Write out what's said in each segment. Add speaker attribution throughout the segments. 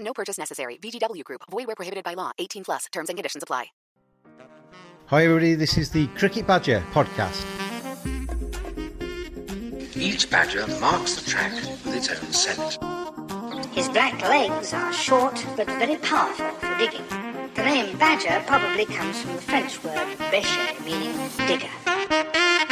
Speaker 1: No purchase necessary. VGW Group. Void where prohibited by law. 18 plus. Terms and conditions apply.
Speaker 2: Hi, everybody. This is the Cricket Badger podcast.
Speaker 3: Each badger marks the track with its own scent.
Speaker 4: His black legs are short but very powerful for digging. The name badger probably comes from the French word bêcher, meaning digger.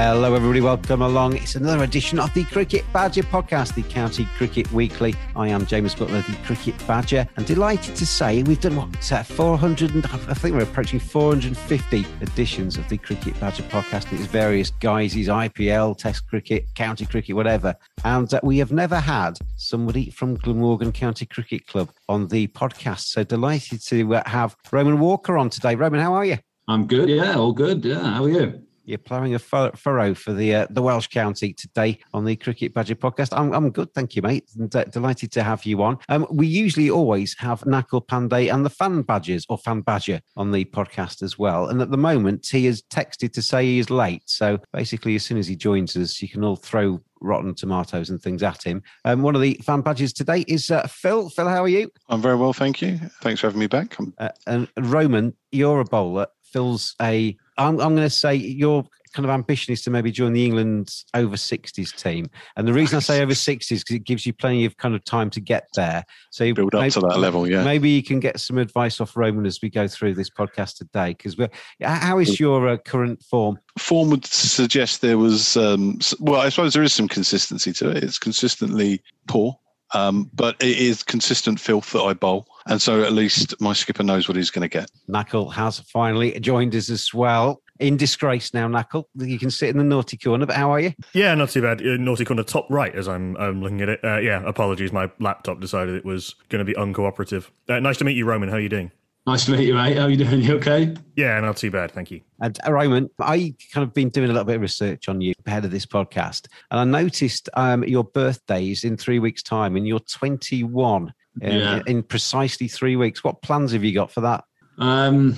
Speaker 2: Hello, everybody. Welcome along. It's another edition of the Cricket Badger podcast, the County Cricket Weekly. I am James Butler, the Cricket Badger, and delighted to say we've done what, uh, 400, I think we're approaching 450 editions of the Cricket Badger podcast in its various guises IPL, Test Cricket, County Cricket, whatever. And uh, we have never had somebody from Glamorgan County Cricket Club on the podcast. So delighted to uh, have Roman Walker on today. Roman, how are you?
Speaker 5: I'm good. Yeah, all good. Yeah, how are you?
Speaker 2: You're ploughing a furrow for the uh, the Welsh County today on the Cricket Badger podcast. I'm, I'm good, thank you, mate. And, uh, delighted to have you on. Um, we usually always have Nakul Pandey and the Fan Badgers or Fan Badger on the podcast as well. And at the moment, he has texted to say he is late. So basically, as soon as he joins us, you can all throw rotten tomatoes and things at him. Um, one of the fan badges today is uh, Phil. Phil, how are you?
Speaker 6: I'm very well, thank you. Thanks for having me back.
Speaker 2: Uh, and Roman, you're a bowler. Phil's a. I'm, I'm going to say your kind of ambition is to maybe join the England over 60s team. And the reason I say over 60s because it gives you plenty of kind of time to get there. So
Speaker 6: build up
Speaker 2: maybe,
Speaker 6: to that level, yeah.
Speaker 2: Maybe you can get some advice off Roman as we go through this podcast today. Because we're how is your uh, current form?
Speaker 6: Form would suggest there was, um, well, I suppose there is some consistency to it. It's consistently poor. Um, but it is consistent filth that I bowl. And so at least my skipper knows what he's going to get.
Speaker 2: Nakul has finally joined us as well. In disgrace now, Nakul. You can sit in the naughty corner, but how are you?
Speaker 7: Yeah, not too bad. Uh, naughty corner top right as I'm, I'm looking at it. Uh, yeah, apologies. My laptop decided it was going to be uncooperative. Uh, nice to meet you, Roman. How are you doing?
Speaker 5: Nice to meet you, mate. How are you doing? You okay?
Speaker 7: Yeah, not too bad. Thank you.
Speaker 2: And uh, Roman, I kind of been doing a little bit of research on you ahead of this podcast, and I noticed um, your birthday is in three weeks' time, and you're 21 in,
Speaker 5: Yeah.
Speaker 2: in precisely three weeks. What plans have you got for that?
Speaker 5: Um,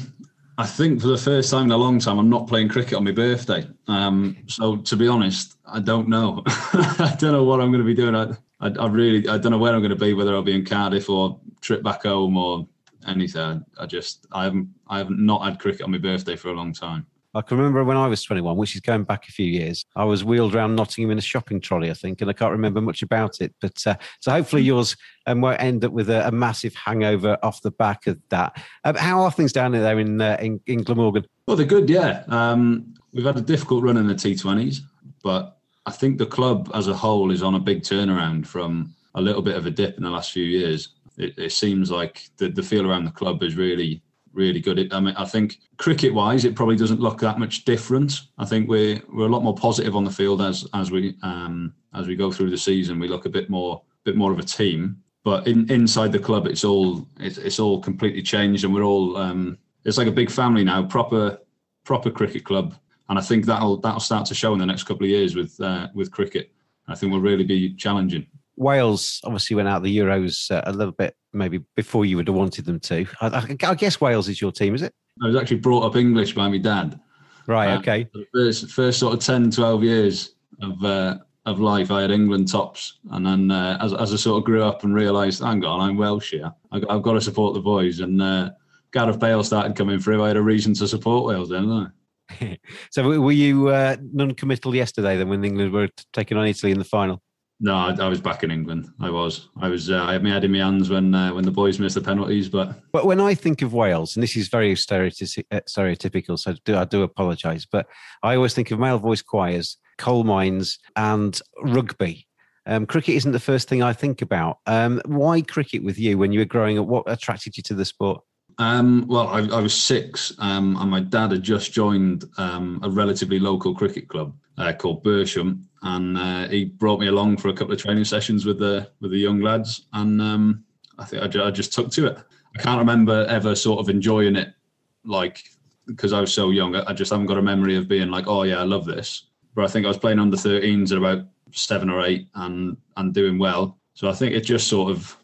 Speaker 5: I think for the first time in a long time, I'm not playing cricket on my birthday. Um, so to be honest, I don't know. I don't know what I'm going to be doing. I, I, I really, I don't know where I'm going to be. Whether I'll be in Cardiff or trip back home or anything. I just, I haven't, I haven't not had cricket on my birthday for a long time.
Speaker 2: I can remember when I was 21, which is going back a few years. I was wheeled around Nottingham in a shopping trolley, I think, and I can't remember much about it. But uh, so hopefully yours um, won't end up with a, a massive hangover off the back of that. Um, how are things down there in uh, in, in Glamorgan?
Speaker 5: Well, they're good, yeah. Um, we've had a difficult run in the T20s, but I think the club as a whole is on a big turnaround from a little bit of a dip in the last few years. It, it seems like the, the feel around the club is really, really good. It, I mean, I think cricket-wise, it probably doesn't look that much different. I think we're we're a lot more positive on the field as as we um, as we go through the season. We look a bit more bit more of a team. But in, inside the club, it's all it's, it's all completely changed, and we're all um, it's like a big family now. Proper proper cricket club. and I think that'll that'll start to show in the next couple of years with uh, with cricket. I think we'll really be challenging.
Speaker 2: Wales obviously went out the Euros uh, a little bit maybe before you would have wanted them to. I, I, I, guess Wales is your team, is it?
Speaker 5: I was actually brought up English by my dad.
Speaker 2: Right. Uh, okay.
Speaker 5: First, first sort of 10, 12 years of uh, of life, I had England tops, and then uh, as as I sort of grew up and realised, hang on, I'm Welsh here. I, have got to support the boys, and uh, Gareth Bale started coming through. I had a reason to support Wales, didn't
Speaker 2: I? so were you uh, non-committal yesterday then when England were taking on Italy in the final?
Speaker 5: No, I, I, was back in England. I was. I was. Uh, I had my head in my hands when uh, when the boys missed the penalties. But
Speaker 2: but when I think of Wales, and this is very stereotypical, so I do, I do apologise, but I always think of male voice choirs, coal mines, and rugby. Um, cricket isn't the first thing I think about. Um, why cricket with you when you were growing up? What attracted you to the sport?
Speaker 5: Um, well, I, I, was six, um, and my dad had just joined um, a relatively local cricket club uh, called Bersham, and uh, he brought me along for a couple of training sessions with the with the young lads, and um, I think I, ju- I, just took to it. I can't remember ever sort of enjoying it, like because I was so young. I just haven't got a memory of being like, oh yeah, I love this. But I think I was playing under 13s at about seven or eight, and and doing well. So I think it just sort of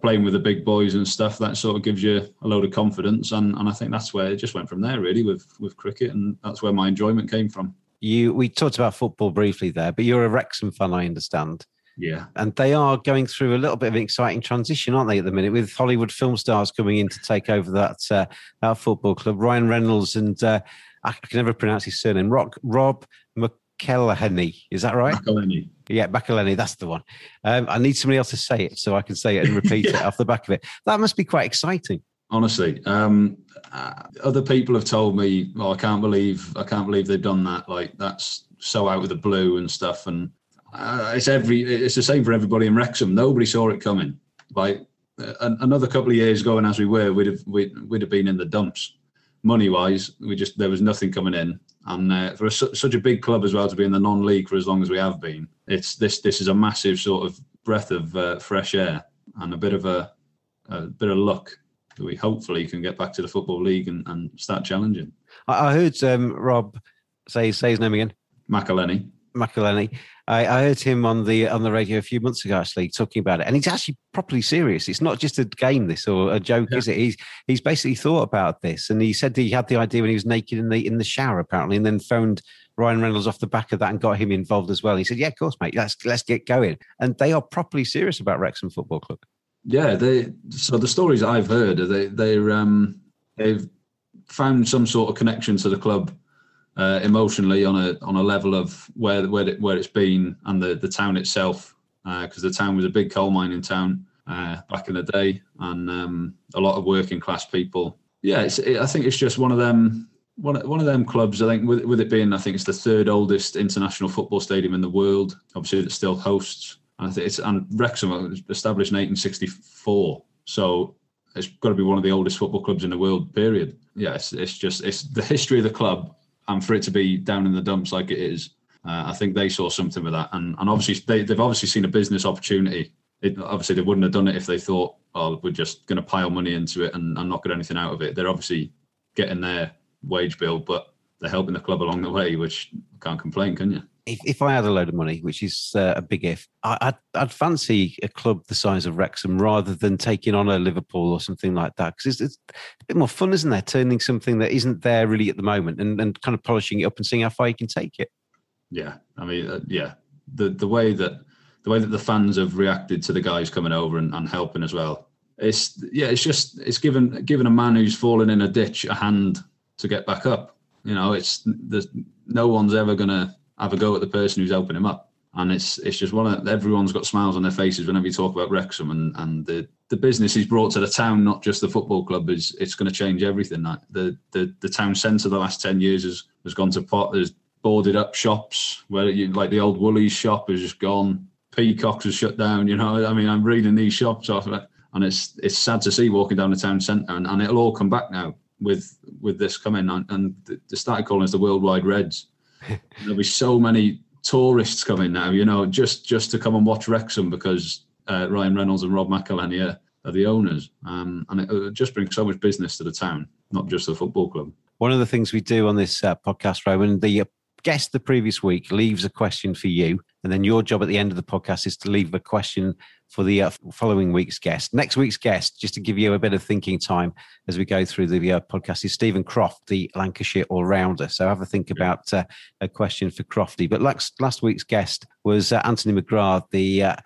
Speaker 5: playing with the big boys and stuff that sort of gives you a load of confidence. And, and I think that's where it just went from there really with with cricket. And that's where my enjoyment came from.
Speaker 2: You we talked about football briefly there but you're a Wrexham fan I understand.
Speaker 5: Yeah.
Speaker 2: And they are going through a little bit of an exciting transition aren't they at the minute with Hollywood film stars coming in to take over that uh, that football club. Ryan Reynolds and uh, I can never pronounce his surname. Rock Rob McElhenney is that right
Speaker 5: McElhenney
Speaker 2: yeah, McElhenney, that's the one. Um, I need somebody else to say it so I can say it and repeat yeah. it off the back of it. That must be quite exciting.
Speaker 5: Honestly, um, uh, other people have told me, "Well, I can't believe, I can't believe they've done that. Like that's so out of the blue and stuff." And uh, it's every, it's the same for everybody in Wrexham. Nobody saw it coming. Like uh, another couple of years ago, and as we were, we'd have, we'd, we'd have been in the dumps money wise. We just there was nothing coming in, and uh, for a, such a big club as well to be in the non-league for as long as we have been, it's this this is a massive sort of breath of uh, fresh air and a bit of a, a bit of luck that we hopefully can get back to the football league and, and start challenging.
Speaker 2: I heard um, Rob say say his name again.
Speaker 5: McElhenney.
Speaker 2: McElhenney. I, I, heard him on the on the radio a few months ago, actually talking about it, and he's actually properly serious. It's not just a game, this or a joke, yeah. is it? He's he's basically thought about this, and he said he had the idea when he was naked in the in the shower, apparently, and then phoned Ryan Reynolds off the back of that and got him involved as well. He said, "Yeah, of course, mate. Let's let's get going." And they are properly serious about Wrexham Football Club.
Speaker 5: Yeah, they. So the stories I've heard, they they're um, they've found some sort of connection to the club uh, emotionally on a on a level of where where where it's been and the the town itself, because uh, the town was a big coal mining town uh, back in the day, and um, a lot of working class people. Yeah, it, I think it's just one of them one one of them clubs. I think with, with it being, I think it's the third oldest international football stadium in the world. Obviously, it still hosts. And I think it's and Wrexham was established in 1864, so it's got to be one of the oldest football clubs in the world. Period. Yeah, it's, it's just it's the history of the club, and for it to be down in the dumps like it is, uh, I think they saw something with that, and and obviously they they've obviously seen a business opportunity. It, obviously, they wouldn't have done it if they thought, oh, we're just going to pile money into it and, and not get anything out of it. They're obviously getting their wage bill, but they're helping the club along the way, which can't complain, can you?
Speaker 2: If, if I had a load of money, which is uh, a big if, I, would I'd fancy a club the size of Wrexham rather than taking on a Liverpool or something like that because it's, it's, a bit more fun, isn't there? Turning something that isn't there really at the moment and, and kind of polishing it up and seeing how far you can take it.
Speaker 5: Yeah, I mean, uh, yeah, the the way that the way that the fans have reacted to the guys coming over and, and helping as well. It's yeah, it's just it's given given a man who's fallen in a ditch a hand to get back up. You know, it's there's no one's ever gonna have a go at the person who's helping him up. And it's it's just one of everyone's got smiles on their faces whenever you talk about Wrexham and, and the, the business he's brought to the town, not just the football club, is it's going to change everything. Like the the the town centre the last ten years has has gone to pot. There's boarded up shops where you like the old Woolies shop has just gone. Peacocks has shut down. You know, I mean, I'm reading these shops off, uh, and it's it's sad to see walking down the town centre, and, and it'll all come back now with with this coming, and, and they started calling us the worldwide Reds. There'll be so many tourists coming now, you know, just just to come and watch Wrexham because uh, Ryan Reynolds and Rob McElhenney are, are the owners, um, and it, it just brings so much business to the town, not just the football club.
Speaker 2: one of the things we do on this uh, podcast, Roman, the uh, guest the previous week leaves a question for you, and then your job at the end of the podcast is to leave a question for the uh, following week's guest. Next week's guest, just to give you a bit of thinking time as we go through the uh, podcast, is Stephen Croft, the Lancashire all rounder. So have a think about uh, a question for Crofty. But last, last week's guest was uh, Anthony McGrath, the uh,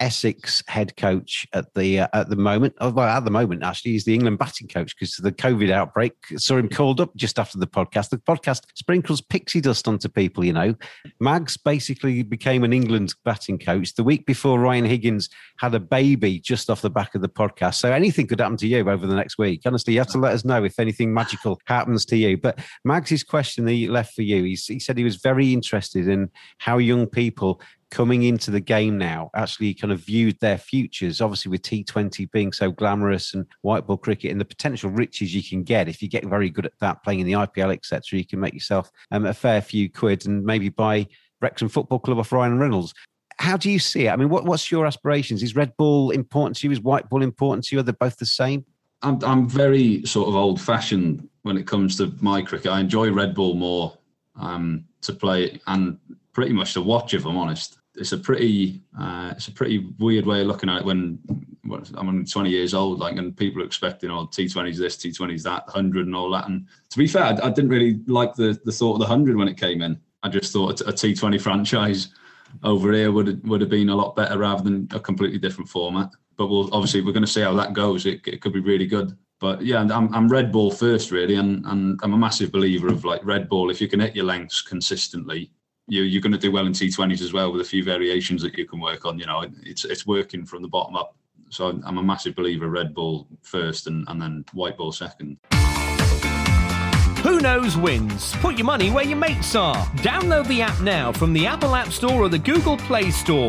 Speaker 2: Essex head coach at the uh, at the moment. Oh, well, at the moment, actually, he's the England batting coach because the COVID outbreak saw him called up just after the podcast. The podcast sprinkles pixie dust onto people, you know. Mags basically became an England batting coach the week before Ryan Higgins had a baby just off the back of the podcast. So anything could happen to you over the next week. Honestly, you have to let us know if anything magical happens to you. But Mags's question that he left for you, he's, he said he was very interested in how young people coming into the game now actually kind of viewed their futures, obviously with T20 being so glamorous and white ball cricket and the potential riches you can get if you get very good at that, playing in the IPL, etc. You can make yourself um, a fair few quid and maybe buy Wrexham Football Club off Ryan Reynolds. How do you see it? I mean, what, what's your aspirations? Is red ball important to you? Is white ball important to you? Are they both the same?
Speaker 5: I'm, I'm very sort of old fashioned when it comes to my cricket. I enjoy red ball more um, to play and pretty much to watch, if I'm honest it's a pretty uh, it's a pretty weird way of looking at it when I'm only 20 years old, like, and people are expecting, oh, T20s this, T20s that, 100 and all that. And to be fair, I, I didn't really like the the thought of the 100 when it came in. I just thought a T20 franchise over here would would have been a lot better rather than a completely different format. But we'll obviously we're going to see how that goes. It, it could be really good. But yeah, I'm, I'm red ball first really, and and I'm a massive believer of like red ball. If you can hit your lengths consistently, you, you're going to do well in T20s as well with a few variations that you can work on. You know, it's it's working from the bottom up. So I'm a massive believer red ball first and, and then White Ball second.
Speaker 8: Who knows wins? Put your money where your mates are. Download the app now from the Apple App Store or the Google Play Store.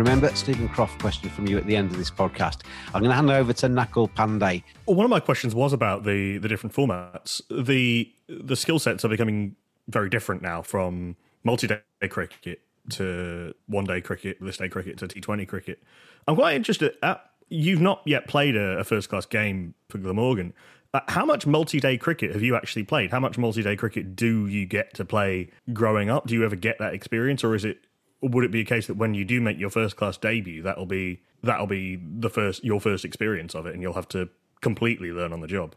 Speaker 2: Remember, Stephen Croft question from you at the end of this podcast. I'm going to hand over to Nakul Pandey.
Speaker 7: Well, one of my questions was about the the different formats. The the skill sets are becoming very different now from multi-day cricket to one-day cricket, this day cricket to T20 cricket. I'm quite interested. At, you've not yet played a, a first-class game for Glamorgan. Uh, how much multi-day cricket have you actually played? How much multi-day cricket do you get to play growing up? Do you ever get that experience, or is it would it be a case that when you do make your first class debut, that'll be that'll be the first your first experience of it, and you'll have to completely learn on the job?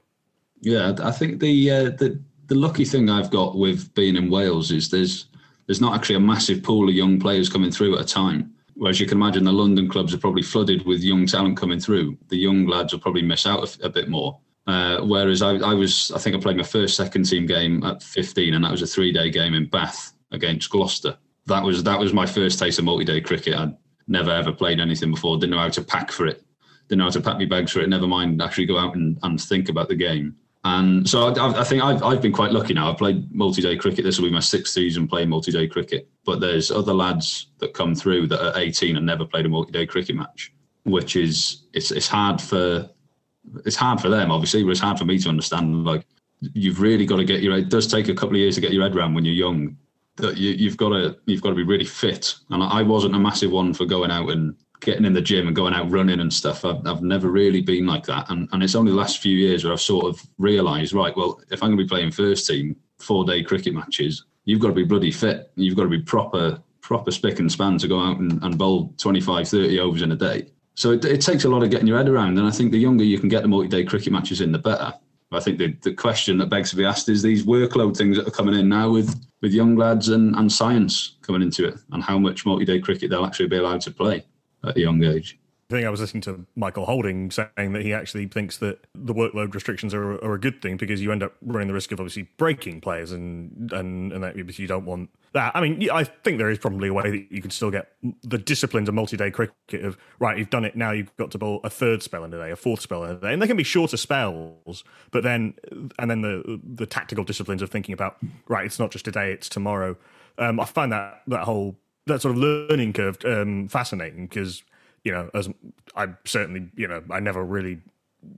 Speaker 5: Yeah, I think the uh, the the lucky thing I've got with being in Wales is there's there's not actually a massive pool of young players coming through at a time. Whereas you can imagine the London clubs are probably flooded with young talent coming through. The young lads will probably miss out a, a bit more. Uh, whereas I, I, was, I think I played my first second team game at 15, and that was a three day game in Bath against Gloucester that was that was my first taste of multi-day cricket. I'd never ever played anything before. Didn't know how to pack for it. Didn't know how to pack my bags for it. Never mind actually go out and, and think about the game. And so I, I think I've, I've been quite lucky now. I've played multi-day cricket. This will be my sixth season playing multi-day cricket. But there's other lads that come through that are 18 and never played a multi-day cricket match, which is it's it's hard for it's hard for them obviously, but it's hard for me to understand. Like you've really got to get your. It does take a couple of years to get your head around when you're young that you, have got to you've got to be really fit. And I wasn't a massive one for going out and getting in the gym and going out running and stuff. I've, I've never really been like that. And, and it's only the last few years where I've sort of realised, right, well, if I'm going to be playing first team four day cricket matches, you've got to be bloody fit. You've got to be proper proper spick and span to go out and, and bowl 25, 30 overs in a day. So it, it takes a lot of getting your head around. And I think the younger you can get the multi-day cricket matches in, the better. I think the, the question that begs to be asked is these workload things that are coming in now with, with young lads and, and science coming into it and how much multi day cricket they'll actually be allowed to play at a young age.
Speaker 7: I think I was listening to Michael Holding saying that he actually thinks that the workload restrictions are, are a good thing because you end up running the risk of obviously breaking players and and and that you don't want that. I mean, I think there is probably a way that you could still get the disciplines of multi-day cricket of right. You've done it now. You've got to bowl a third spell in a day, a fourth spell in a day, and they can be shorter spells. But then and then the the tactical disciplines of thinking about right. It's not just today. It's tomorrow. Um, I find that that whole that sort of learning curve um, fascinating because you know, as I certainly, you know, I never really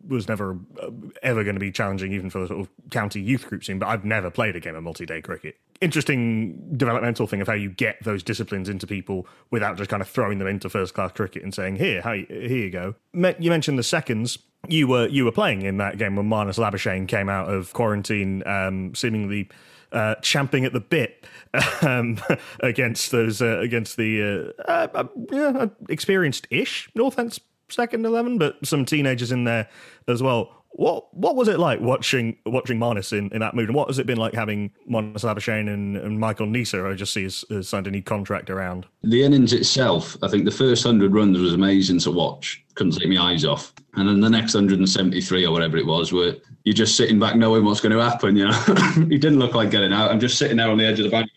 Speaker 7: was never uh, ever going to be challenging even for the sort of county youth group scene, but I've never played a game of multi-day cricket. Interesting developmental thing of how you get those disciplines into people without just kind of throwing them into first class cricket and saying, "Here, here you go." You mentioned the seconds. You were you were playing in that game when Marnus Labuschagne came out of quarantine, um, seemingly uh, champing at the bit um, against those uh, against the uh, uh, uh yeah, experienced-ish Northants second eleven, but some teenagers in there as well. What what was it like watching watching Marnus in, in that mood, and what has it been like having Marnus Labuschagne and, and Michael Neser? I just see has, has uh, signed a new contract around.
Speaker 5: The innings itself, I think the first hundred runs was amazing to watch. Couldn't take my eyes off, and then the next 173 or whatever it was, where you're just sitting back knowing what's going to happen. You know, he didn't look like getting out. I'm just sitting there on the edge of the bank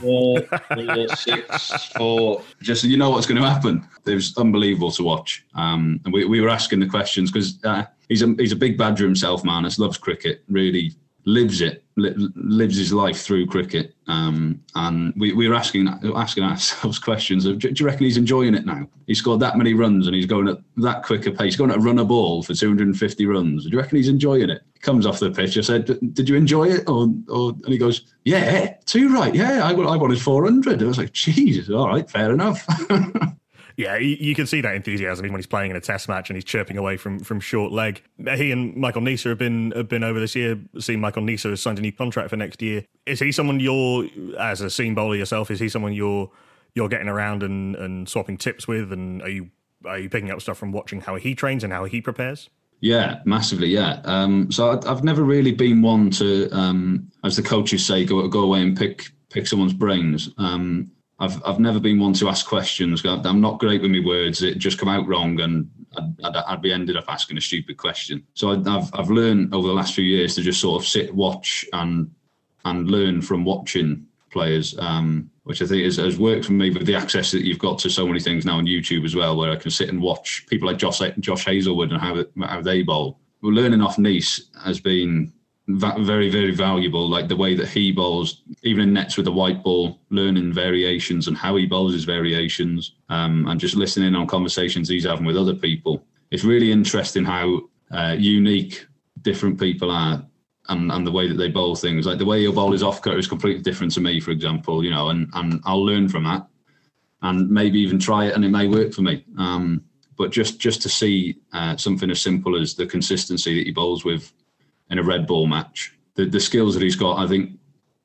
Speaker 5: four, six, four. Just you know what's going to happen. It was unbelievable to watch. Um, and we, we were asking the questions because uh, he's a he's a big badger himself, man. He loves cricket. Really lives it, li- lives his life through cricket. Um, and we, we were asking asking ourselves questions of, do, you reckon he's enjoying it now? He scored that many runs and he's going at that quick a pace, he's going to run a ball for 250 runs. Do you reckon he's enjoying it? Comes off the pitch. I said, did you enjoy it? Or, or and he goes, yeah, two right. Yeah, I, I wanted 400. I was like, Jesus, all right, fair enough.
Speaker 7: yeah, you, can see that enthusiasm when he's playing in a test match and he's chirping away from from short leg. He and Michael Neser have been have been over this year. Seeing Michael Neser has signed a new contract for next year. Is he someone you're as a seam bowler yourself? Is he someone you're you're getting around and, and swapping tips with? And are you are you picking up stuff from watching how he trains and how he prepares?
Speaker 5: Yeah, massively. Yeah. Um, so I've never really been one to, um, as the coaches say, go go away and pick pick someone's brains. Um, I've I've never been one to ask questions. I'm not great with my words. It just come out wrong, and I'd, I'd, I'd be ended up asking a stupid question. So I've I've learned over the last few years to just sort of sit, watch, and and learn from watching players, um, which I think has worked for me with the access that you've got to so many things now on YouTube as well, where I can sit and watch people like Josh Josh Hazlewood and how how they bowl. Well, learning off Neser has been very very valuable like the way that he bowls even in nets with the white ball learning variations and how he bowls his variations um, and just listening on conversations he's having with other people. It's really interesting how uh, unique different people are and, and the way that they bowl things. Like the way he'll bowl his off cutter is completely different to me for example you know and, and i'll learn from that and maybe even try it and it may work for me. Um, but just just to see uh, something as simple as the consistency that he bowls with in a red ball match. The the skills that he's got, I think,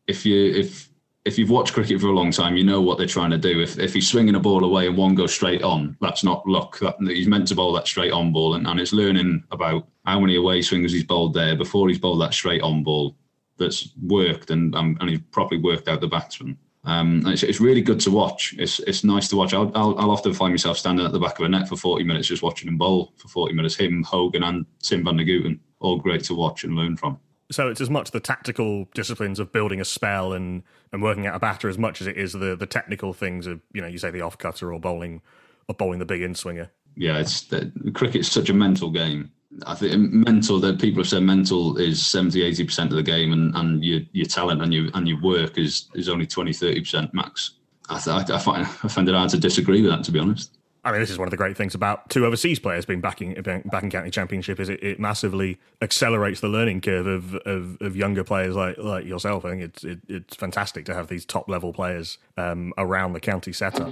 Speaker 5: if you if if you've watched cricket for a long time, you know what they're trying to do. If if he's swinging a ball away and one goes straight on, that's not luck. That, he's meant to bowl that straight on ball, and, and it's learning about how many away swings he's bowled there before he's bowled that straight on ball that's worked and um, and he's properly worked out the batsman. Um, it's, it's really good to watch. It's it's nice to watch. I'll, I'll, I'll often find myself standing at the back of a net for 40 minutes just watching him bowl for 40 minutes. Him, Hogan, and Timm van der Gugten all great to watch and learn from.
Speaker 7: So it's as much the tactical disciplines of building a spell and, and working out a batter as much as it is the, the technical things of you know you say the off cutter or bowling or bowling the big in swinger.
Speaker 5: Yeah, it's the, cricket's such a mental game. I think mental that people have said mental is 70 80 percent of the game and, and your your talent and your and your work is is only 20 30 percent max. I, th- I find I find it hard to disagree with that to be honest.
Speaker 7: I mean, this is one of the great things about two overseas players being back in, back in county championship is it, it massively accelerates the learning curve of, of, of, younger players like like yourself. I think it's it, it's fantastic to have these top level players um, around the county setup.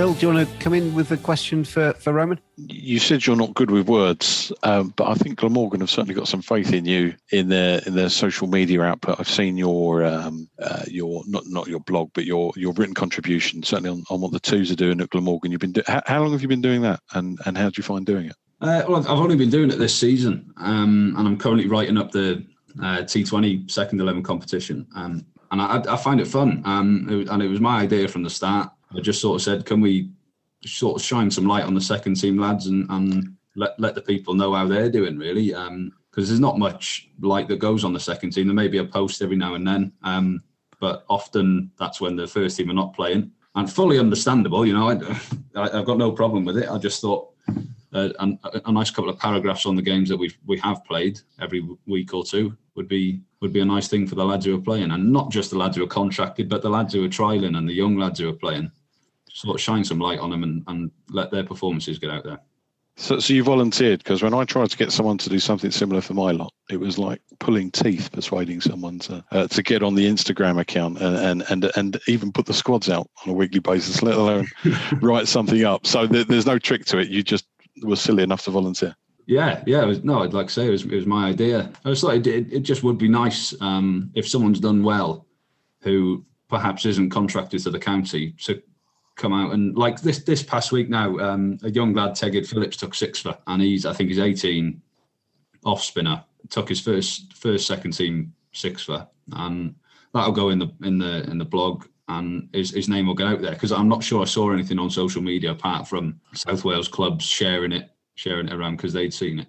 Speaker 2: Phil, do you want to come in with a question for, for Roman?
Speaker 6: You said you're not good with words, um, but I think Glamorgan have certainly got some faith in you in their in their social media output. I've seen your um, uh, your not not your blog, but your your written contribution certainly on, on what the twos are doing at Glamorgan. You've been do- how, how long have you been doing that, and and how do you find doing it?
Speaker 5: Uh, well, I've only been doing it this season, um, and I'm currently writing up the uh, T20 second eleven competition, um, and I, I, find it fun. Um, it, and it was my idea from the start. I just sort of said, can we sort of shine some light on the second team lads and, and let let the people know how they're doing, really? Because um, there's not much light that goes on the second team. There may be a post every now and then, um, but often that's when the first team are not playing. And fully understandable, you know. I, I've got no problem with it. I just thought uh, a, a, nice couple of paragraphs on the games that we we have played every week or two would be would be a nice thing for the lads who are playing, and not just the lads who are contracted, but the lads who are trialing and the young lads who are playing. Sort of shine some light on them and, and let their performances get out there.
Speaker 6: So, so you volunteered because when I tried to get someone to do something similar for my lot, it was like pulling teeth persuading someone to uh, to get on the Instagram account and, and and and even put the squads out on a weekly basis, let alone write something up. So there, there's no trick to it. You just were silly enough to volunteer.
Speaker 5: Yeah, yeah. It was, no, I'd like to say it was, it was my idea. I was like, it, it just would be nice um, if someone's done well, who perhaps isn't contracted to the county, to come out and like this this past week now, um, a young lad Tegid Phillips took six for, and he's I think he's 18, off spinner, took his first first second team six for, and that'll go in the in the in the blog and his, his name will get out there because I'm not sure I saw anything on social media apart from South Wales clubs sharing it, sharing it around because they'd seen it.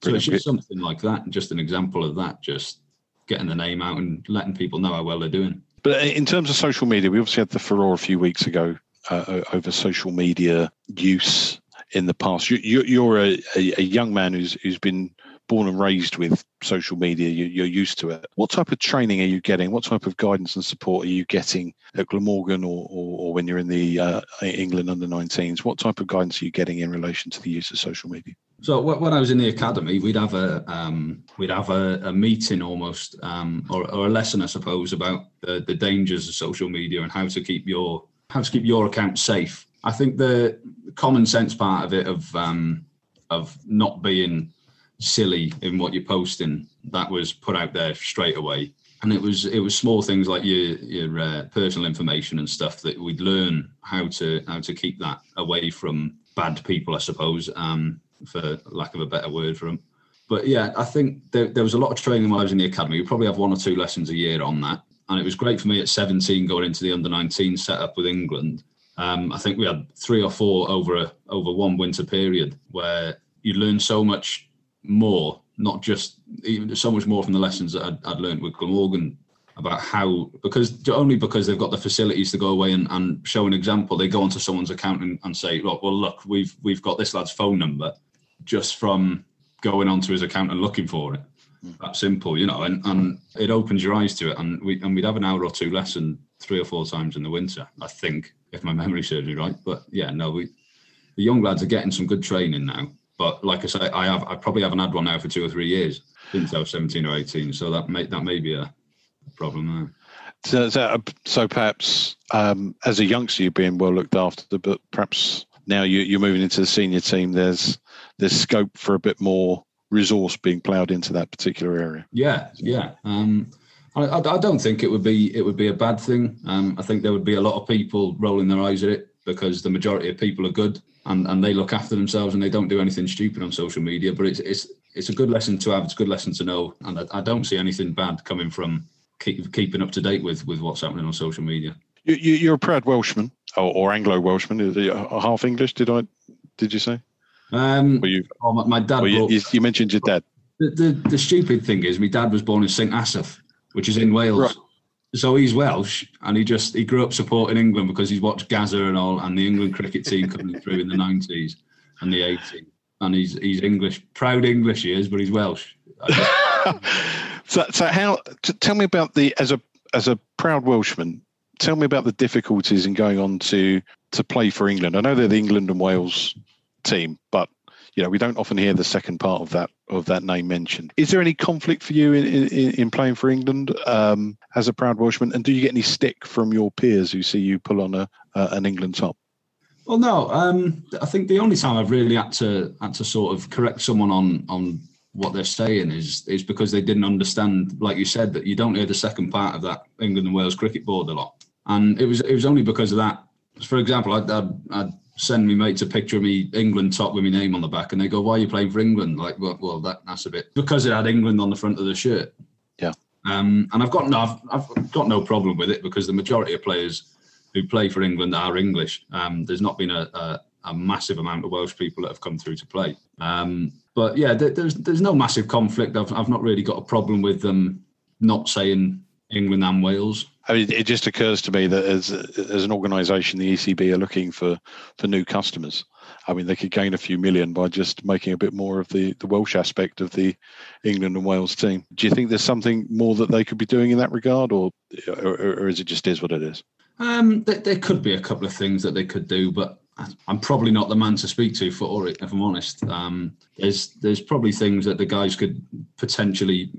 Speaker 5: So Brilliant. it's just something like that, just an example of that, just getting the name out and letting people know how well they're doing.
Speaker 6: But in terms of social media, we obviously had the furore a few weeks ago uh, over social media use in the past. You, are a, a, young man who's who's been born and raised with social media, you, are used to it. What type of training are you getting? What type of guidance and support are you getting at Glamorgan or, or, or when you're in the uh, England under 19s? What type of guidance are you getting in relation to the use of social media?
Speaker 5: So when I was in the academy, we'd have a um, we'd have a, a meeting almost, um, or, or, a lesson, I suppose, about the, the dangers of social media and how to keep your how to keep your account safe. I think the common sense part of it of um, of not being silly in what you're posting that was put out there straight away. And it was it was small things like your your uh, personal information and stuff that we'd learn how to how to keep that away from bad people i suppose um, for lack of a better word for them but yeah i think there, there was a lot of training while i was in the academy. We probably have one or two lessons a year on that and it was great for me at 17 going into the under 19 setup with england um, i think we had three or four over a over one winter period where you learn so much more, not just even so much more from the lessons that I'd, I'd learned with Glamorgan about how because only because they've got the facilities to go away and, and show an example, they go onto someone's account and, and say, well, well, look, we've we've got this lad's phone number just from going onto his account and looking for it. That simple, you know, and, and it opens your eyes to it. And we and we'd have an hour or two lesson three or four times in the winter, I think, if my memory serves me right. But yeah, no, we the young lads are getting some good training now but like I say, I have I probably haven't had one now for two or three years since I was seventeen or eighteen. So that may that may be a problem there.
Speaker 6: So, so, so perhaps um, as a youngster, you're being well looked after, but perhaps now you, are moving into the senior team. There's there's scope for a bit more resource being ploughed into that particular area.
Speaker 5: Yeah, yeah. Um, I, I, don't think it would be it would be a bad thing. Um, I think there would be a lot of people rolling their eyes at it because the majority of people are good and, and they look after themselves and they don't do anything stupid on social media. But it's it's it's a good lesson to have. It's a good lesson to know, and I, I don't see anything bad coming from keep, keeping up to date with with what's happening on social media.
Speaker 6: You, are a proud Welshman or, or Anglo Welshman. Half English? Did I? Did you say?
Speaker 5: Um, you, oh, my, my, dad.
Speaker 6: You, you, you, mentioned your dad.
Speaker 5: The, the, the stupid thing is, my dad was born in St Asaph, which is in Wales. Right so he's Welsh, and he just he grew up supporting England because he's watched Gazza and all, and the England cricket team coming through in the nineties and the eighties, and he's he's English, proud English he is, but he's Welsh.
Speaker 6: so, so how? tell me about the as a as a proud Welshman. Tell me about the difficulties in going on to to play for England. I know they're the England and Wales team, but you know we don't often hear the second part of that of that name mentioned. Is there any conflict for you in in, in playing for England um, as a proud Welshman, and do you get any stick from your peers who see you pull on a uh, an England top?
Speaker 5: Well, no. Um, I think the only time I've really had to had to sort of correct someone on on what they're saying is is because they didn't understand, like you said, that you don't hear the second part of that England and Wales cricket board a lot, and it was it was only because of that. For example, I'd, I'd, I'd send me mates a picture of me England top with my name on the back, and they go, "Why are you playing for England?" Like, well, well that, that's a bit because it had England on the front of the shirt.
Speaker 6: Yeah.
Speaker 5: Um, and I've got no, I've, I've got no problem with it because the majority of players who play for England are English. Um, there's not been a, a, a, massive amount of Welsh people that have come through to play. Um, but yeah, there, there's there's no massive conflict. I've I've not really got a problem with them not saying England and Wales.
Speaker 6: I mean, it just occurs to me that as as an organisation, the ECB are looking for for new customers. I mean, they could gain a few million by just making a bit more of the the Welsh aspect of the England and Wales team. Do you think there's something more that they could be doing in that regard, or or, or is it just is what it is?
Speaker 5: Um, there, there could be a couple of things that they could do, but I'm probably not the man to speak to for it, if I'm honest. Um, there's there's probably things that the guys could potentially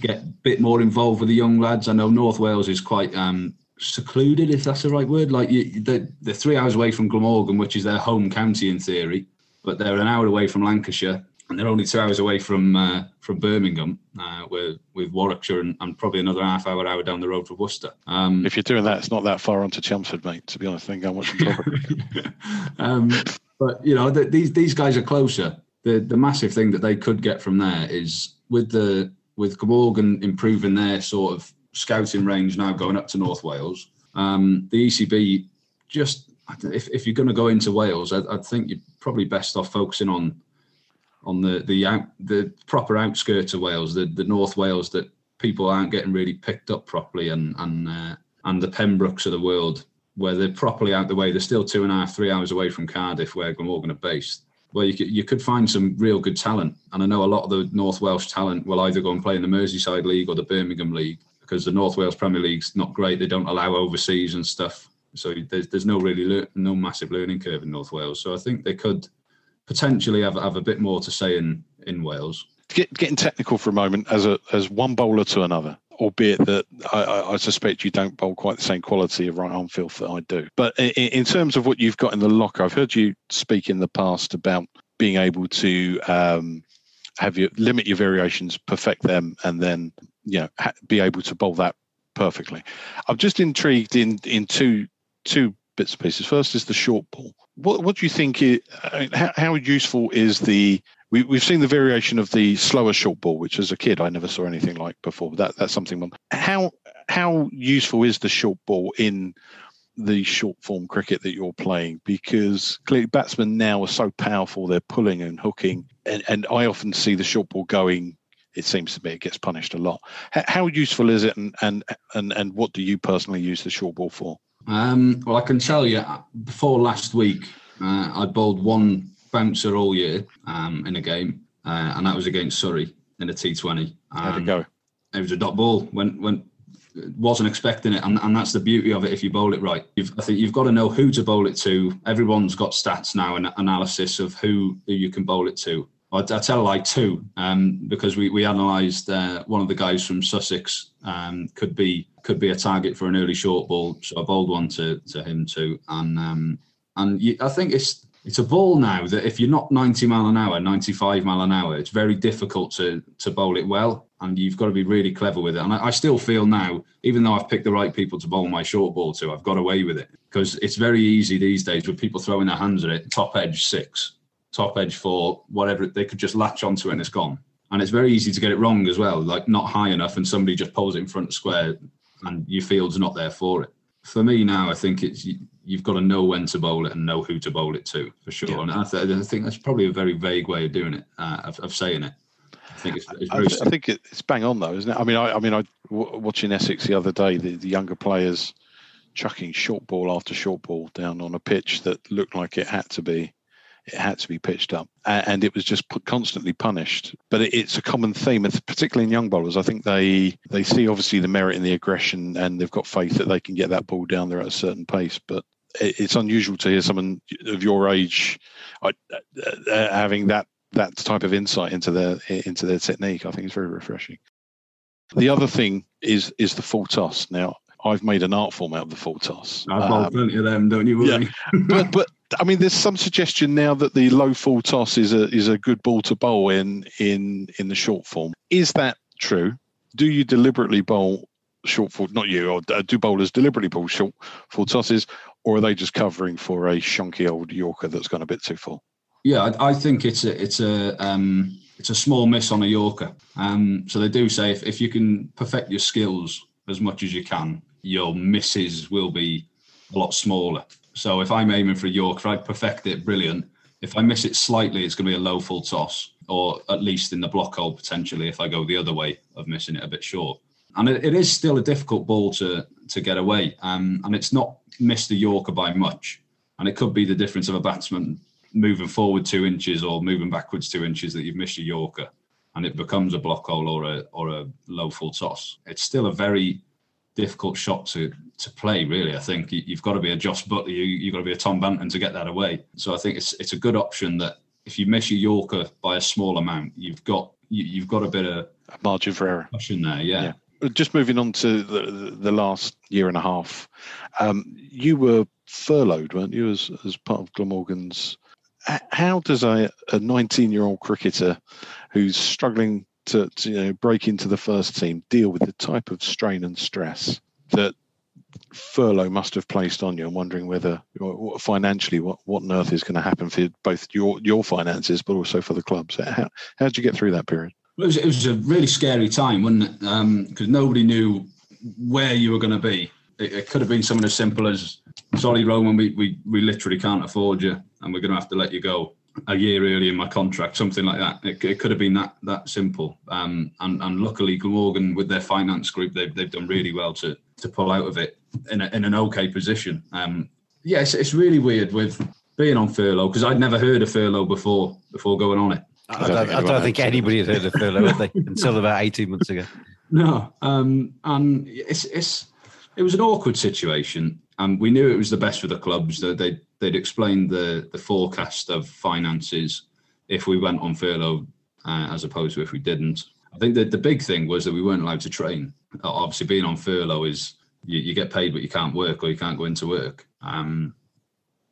Speaker 5: get a bit more involved with the young lads. I know North Wales is quite um, secluded, if that's the right word. Like you, they're, they're, three hours away from Glamorgan, which is their home county in theory, but they're an hour away from Lancashire, and they're only two hours away from uh, from Birmingham, uh, with with Warwickshire, and, and, probably another half hour hour down the road for Worcester.
Speaker 6: Um, if you're doing that, it's not that far onto Chelmsford, mate. To be honest, I think I'm watching
Speaker 5: um, But you know, the, these these guys are closer. The the massive thing that they could get from there is with the with Glamorgan improving their sort of scouting range now going up to North Wales. Um, the ECB just if, if you're going to go into Wales, I, I think you're probably best off focusing on on the the out, the proper outskirts of Wales, the the North Wales that people aren't getting really picked up properly, and and uh, and the Pembrokes of the world where they're properly out the way. They're still two and a half, three hours away from Cardiff, where Glamorgan are based. Where you could, you could find some real good talent, and I know a lot of the North Welsh talent will either go and play in the Merseyside League or the Birmingham League because the North Wales Premier League's not great. They don't allow overseas and stuff, so there's there's no really le- no massive learning curve in North Wales. So I think they could potentially have, have a bit more to say in in Wales.
Speaker 6: Get, getting technical for a moment, as a as one bowler to another, albeit that I, I, suspect you don't bowl quite the same quality of right arm filth that I do. But in, in, terms of what you've got in the locker, I've heard you speak in the past about being able to um, have you limit your variations, perfect them, and then you know ha- be able to bowl that perfectly. I'm just intrigued in in two two bits and pieces. First is the short ball. What what do you think? Is, I mean, how, how useful is the we, we've seen the variation of the slower short ball, which as a kid I never saw anything like before. That that's something. How how useful is the short ball in the short form cricket that you're playing? Because clearly batsmen now are so powerful; they're pulling and hooking, and, and I often see the short ball going. It seems to me it gets punished a lot. How, useful is it, and, and and and what do you personally use the short ball for?
Speaker 5: Um, well, I can tell you, before last week, uh, I bowled one bouncer all year um, in a game, uh, and that was against Surrey in a T20.
Speaker 6: How'd it go?
Speaker 5: It was a dot ball. Went went wasn't expecting it, and, and that's the beauty of it. If you bowl it right, you've, I think you've got to know who to bowl it to. Everyone's got stats now and analysis of who, who you can bowl it to. I, I tell like two um, because we we analysed uh, one of the guys from Sussex um, could be could be a target for an early short ball, so I bowled one to to him too, and um, and you, I think it's it's a ball now that if you're not 90 mile an hour, 95 mile an hour, it's very difficult to to bowl it well, and you've got to be really clever with it. And I, I still feel now, even though I've picked the right people to bowl my short ball to, I've got away with it because it's very easy these days with people throwing their hands at it, top edge six top edge four, whatever, they could just latch onto it and it's gone. And it's very easy to get it wrong as well, like not high enough and somebody just pulls it in front of square and your field's not there for it. For me now, I think it's you've got to know when to bowl it and know who to bowl it to for sure. Yeah. And I, th- I, think that's probably a very vague way of doing it, uh, of, of, saying it. I think it's, it's
Speaker 6: I, th- I, think it's bang on though, isn't it? I mean, I, I mean, I w- watching Essex the other day, the, the younger players chucking short ball after short ball down on a pitch that looked like it had to be it had to be pitched up, and it was just constantly punished. But it's a common theme, particularly in young bowlers. I think they they see obviously the merit in the aggression, and they've got faith that they can get that ball down there at a certain pace. But it's unusual to hear someone of your age uh, uh, having that that type of insight into their into their technique. I think it's very refreshing. The other thing is is the full toss. Now I've made an art form out of the full toss.
Speaker 5: I've um, plenty of them, don't you worry.
Speaker 6: Yeah. but but I mean, there's some suggestion now that the low full toss is a is a good ball to bowl in in in the short form. Is that true? Do you deliberately bowl short full? Not you, or uh, do bowlers deliberately bowl short full tosses, or are they just covering for a shonky old Yorker that's gone a bit too full?
Speaker 5: Yeah, I, I think it's a it's a um, it's a small miss on a Yorker. Um, so they do say if, if you can perfect your skills as much as you can, your misses will be a lot smaller. So if I'm aiming for a Yorker, I perfect it, brilliant. If I miss it slightly, it's going to be a low full toss, or at least in the block hole potentially. If I go the other way of missing it a bit short, and it, it is still a difficult ball to to get away, um, and it's not missed the Yorker by much, and it could be the difference of a batsman moving forward two inches or moving backwards two inches that you've missed a Yorker, and it becomes a block hole or a or a low full toss. It's still a very difficult shot to to play. Really, I think you, have got to be a Jos Buttler, you, you've got to be a Tom Banton to get that away. So I think it's it's a good option that if you miss your Yorker by a small amount, you've got you, have got a bit of
Speaker 6: a margin for error.
Speaker 5: Cushion there, yeah. yeah
Speaker 6: just moving on to the, the last year and a half, um, you were furloughed, weren't you, as, as part of Glamorgan's? How does a 19 year old cricketer who's struggling to, to you know, break into the first team deal with the type of strain and stress that furlough must have placed on you. And wondering whether financially what, what on earth is going to happen for both your your finances but also for the club. So how, how did you get through that period?
Speaker 5: It was, it was a really scary time wasn't it? Because um, nobody knew where you were going to be. It, it, could have been something as simple as sorry roman we, we, we literally can't afford you and we're going to have to let you go a year early in my contract, something like that. It, it could have been that that simple. Um, and, and luckily, Glamorgan with their finance group, they've, they've done really well to to pull out of it in, a, in an okay position. Um, yeah, it's, it's really weird with being on furlough because I'd never heard of furlough before before going on it.
Speaker 2: I don't, I don't, I don't think anybody had heard of furlough they, until about eighteen months ago.
Speaker 5: No, um, and it's it's it was an awkward situation, and we knew it was the best for the clubs. That they they'd explained the the forecast of finances if we went on furlough uh, as opposed to if we didn't. I think that the big thing was that we weren't allowed to train. Obviously, being on furlough is you, you get paid, but you can't work or you can't go into work. Um,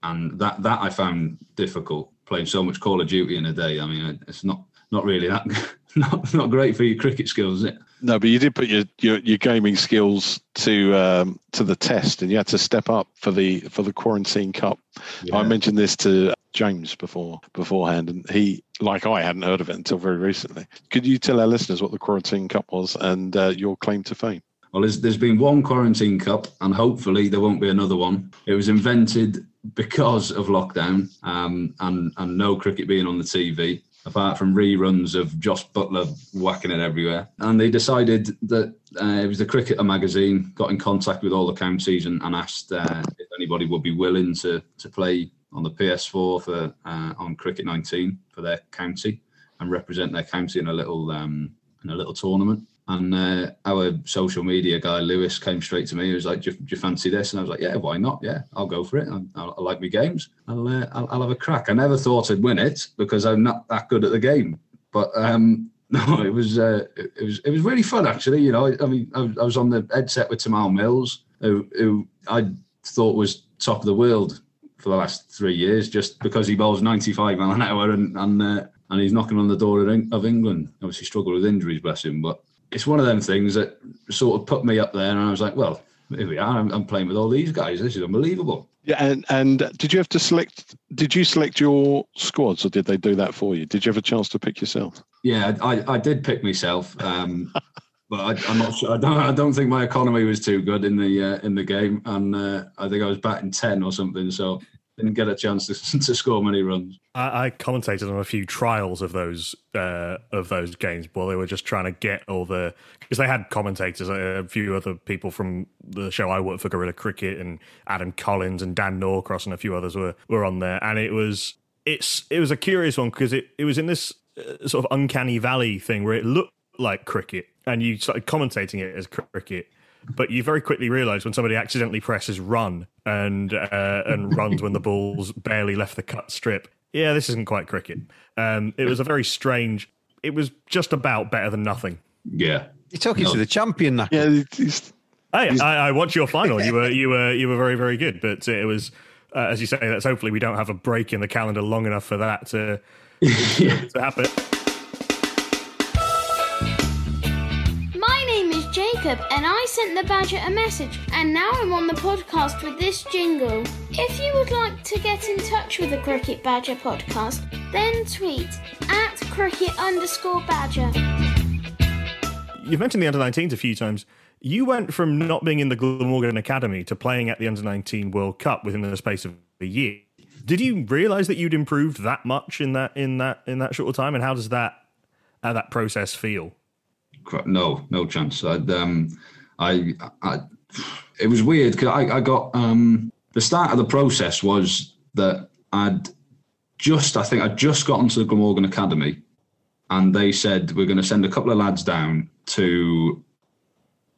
Speaker 5: and that that I found difficult playing so much Call of Duty in a day. I mean, it's not not really that not not great for your cricket skills, is it?
Speaker 6: No, but you did put your, your, your gaming skills to um, to the test, and you had to step up for the for the quarantine cup. Yeah. I mentioned this to James before beforehand, and he, like I, hadn't heard of it until very recently. Could you tell our listeners what the quarantine cup was and uh, your claim to fame?
Speaker 5: Well, there's, there's been one quarantine cup, and hopefully there won't be another one. It was invented because of lockdown um, and and no cricket being on the TV apart from reruns of Jos Buttler whacking it everywhere. And they decided that uh, it was the Cricketer magazine, got in contact with all the counties and, and asked uh, if anybody would be willing to, to play on the PS4 for uh, on Cricket 19 for their county and represent their county in a little um, in a little tournament. And uh, our social media guy Lewis came straight to me. He was like, do you, do you, fancy this?" And I was like, "Yeah, why not? Yeah, I'll go for it. I, I, I like my games. I'll, uh, I'll, I'll have a crack." I never thought I'd win it because I'm not that good at the game. But um, no, it was uh, it, was it was really fun actually. You know, I, I mean, I, I, was on the headset with Tymal Mills, who, who I thought was top of the world for the last three years, just because he bowls 95 mile an hour and and uh, and he's knocking on the door of England. Obviously, struggled with injuries, bless him, but it's one of them things that sort of put me up there, and I was like, well, here we are. I'm, I'm playing with all these guys. This is unbelievable.
Speaker 6: Yeah, and and did you have to select? Did you select your squads, or did they do that for you? Did you have a chance to pick yourself?
Speaker 5: Yeah, I, I did pick myself, um, but I, am not sure. I don't I don't think my economy was too good in the uh, in the game, and uh, I think I was batting ten or something. So didn't get a chance to, to score many runs.
Speaker 7: I, I, commentated on a few trials of those uh, of those games while they were just trying to get all the because they had commentators, a few other people from the show I worked for, Guerilla Cricket, and Adam Collins and Dan Norcross and a few others were were on there, and it was it's it was a curious one because it, it was in this uh, sort of uncanny valley thing where it looked like cricket and you started commentating it as cricket but you very quickly realise when somebody accidentally presses run and uh, and runs when the ball's barely left the cut strip. Yeah, this isn't quite cricket. Um, it was a very strange. It was just about better than nothing.
Speaker 5: Yeah,
Speaker 2: you're talking no. to the champion now.
Speaker 6: Yeah, he's,
Speaker 7: hey, I, I watched your final. You were you were you were very very good, but it was uh, as you say, that's hopefully we don't have a break in the calendar long enough for that to, to happen.
Speaker 9: Jacob, and I sent the Badger a message, and now I'm on the podcast with this jingle. If you would like to get in touch with the Cricket Badger podcast, then tweet at cricket underscore badger.
Speaker 7: You've mentioned the under 19s a few times. You went from not being in the Glamorgan Academy to playing at the under 19 World Cup within the space of a year. Did you realise that you'd improved that much in that in that in that short time? And how does that how that process feel?
Speaker 5: No, no chance. I'd, um, I, I, it was weird because I, I got um, the start of the process was that I'd just, I think I'd just gotten to the Glamorgan Academy, and they said we're going to send a couple of lads down to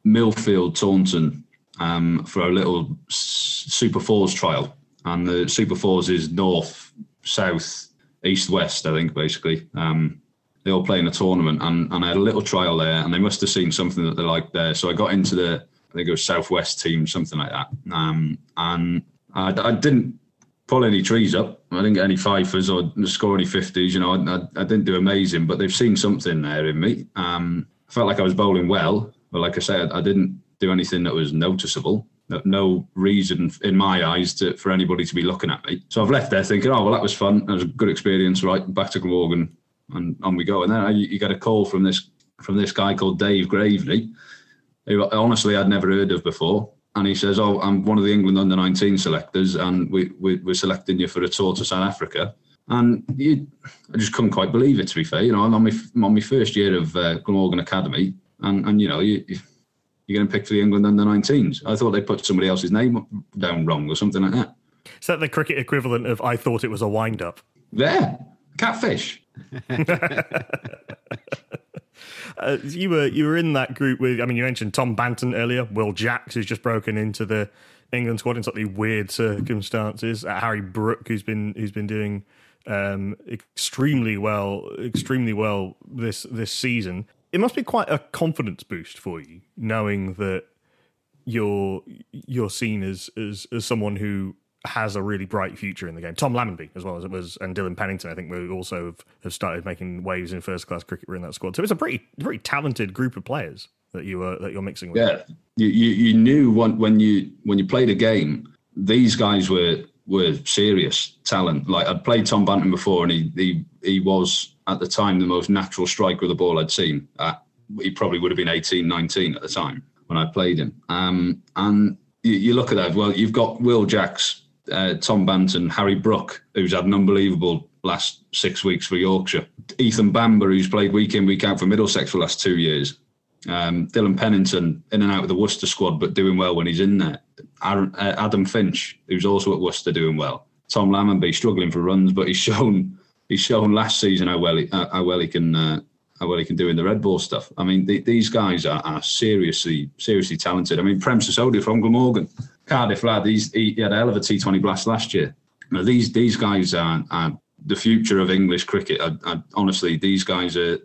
Speaker 5: Millfield, Taunton, um, for a little Super Fours trial, and the Super Fours is north, south, east, west. I think basically. Um, they all play in a tournament, and, and I had a little trial there, and they must have seen something that they liked there. So I got into the, I think it was Southwest team, something like that. Um, and I, I, didn't pull any trees up. I didn't get any fifers or score any fifties. You know, I, I, didn't do amazing, but they've seen something there in me. Um, I felt like I was bowling well, but like I said, I didn't do anything that was noticeable. No reason in my eyes to, for anybody to be looking at me. So I've left there thinking, oh well, that was fun. That was a good experience. Right, back to Glamorgan and on we go. And then you, you get a call from this from this guy called Dave Gravely, who honestly I'd never heard of before. And he says, "Oh, I'm one of the England under 19 selectors, and we, we we're selecting you for a tour to South Africa." And you, I just couldn't quite believe it. To be fair, you know, I'm on my on my first year of uh, Glamorgan Academy, and and you know, you, you're getting picked for the England under 19s. I thought they put somebody else's name down wrong or something like that.
Speaker 7: Is that the cricket equivalent of I thought it was a wind up?
Speaker 5: There, catfish.
Speaker 7: uh, you were you were in that group with. I mean, you mentioned Tom Banton earlier. Will Jacks, who's just broken into the England squad in slightly weird circumstances. Uh, Harry Brook, who's been who's been doing um, extremely well, extremely well this this season. It must be quite a confidence boost for you, knowing that you're you're seen as as, as someone who has a really bright future in the game. Tom Lammonby, as well as it was, and Dylan Pennington, I think, we also have, have started making waves in first class cricket. We're in that squad, so it's a pretty pretty talented group of players that you are that you're mixing with.
Speaker 5: Yeah, you you, you knew when, when you when you played a game, these guys were were serious talent. Like I'd played Tom Banton before, and he he he was at the time the most natural striker of the ball I'd seen. He probably would have been 18, 19 at the time when I played him. Um, and you, you look at that. Well, you've got Will Jacks uh, Tom Banton, Harry Brook, who's had an unbelievable last six weeks for Yorkshire, Ethan Bamber, who's played week in, week out for Middlesex for the last two years, um, Dylan Pennington, in and out of the Worcester squad, but doing well when he's in there, Aaron, uh, Adam Finch, who's also at Worcester doing well, Tom Lammonby struggling for runs, but he's shown he's shown last season how well he, uh, how well he can uh, how well he can do in the red ball stuff. I mean, the, these guys are, are, seriously seriously talented. I mean, Prem Sisodiya from Glamorgan Cardiff lad, he's, he, he had a hell of a T20 blast last year. Now, these these guys are, are the future of English cricket. I, I, honestly, these guys are.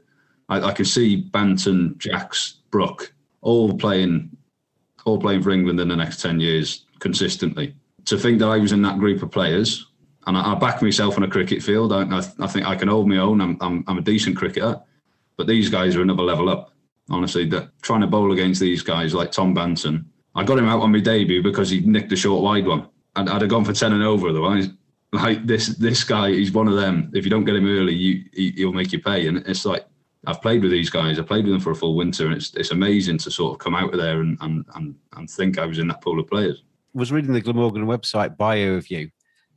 Speaker 5: I, I, can see Banton, Jacks, Brook, all playing, all playing for England in the next ten years consistently. To think that I was in that group of players, and I, I back myself on a cricket field. I, think I can hold my own. I'm, I'm, I'm a decent cricketer, but these guys are another level up. Honestly, that trying to bowl against these guys like Tom Banton, I got him out on my debut because he nicked a short wide one. I'd, I'd have gone for ten and over otherwise. Like this, this guy, he's one of them. If you don't get him early, you, he, he'll make you pay. And it's like I've played with these guys. I played with them for a full winter, and it's it's amazing to sort of come out of there and and and, and think I was in that pool of players.
Speaker 2: I was reading the Glamorgan website bio of you,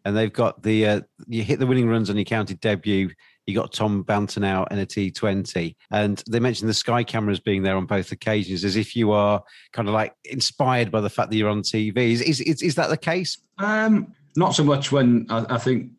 Speaker 2: and they've got the uh, you hit the winning runs on your county debut you got Tom Banton out in a T20. And they mentioned the sky cameras being there on both occasions as if you are kind of like inspired by the fact that you're on TV. Is, is, is, that the case?
Speaker 5: Um, not so much when I, I think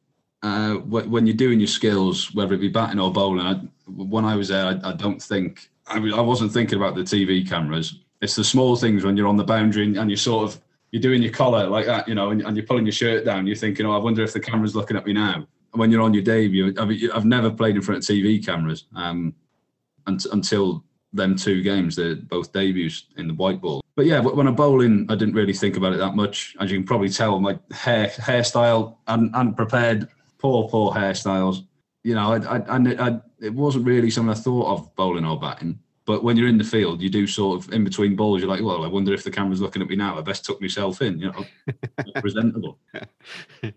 Speaker 5: uh, when you're doing your skills, whether it be batting or bowling. I, when I was there, I, I don't think, I, I wasn't thinking about the TV cameras. It's the small things when you're on the boundary and you're sort of, you're doing your collar like that, you know, and, and, you're pulling your shirt down. You're thinking, oh, I wonder if the camera's looking at me now when you're on your debut, I've never played in front of TV cameras um, until them two games. They're both debuts in the white ball. but yeah, when I'm bowling, I didn't really think about it that much. As you can probably tell, my hair hairstyle and unprepared, poor, poor hairstyles. You know, I, I, I, it wasn't really something I thought of bowling or batting. But when you're in the field, you do sort of in between balls. You're like, well, I wonder if the camera's looking at me now. I best tuck myself in. You know, presentable.
Speaker 2: I,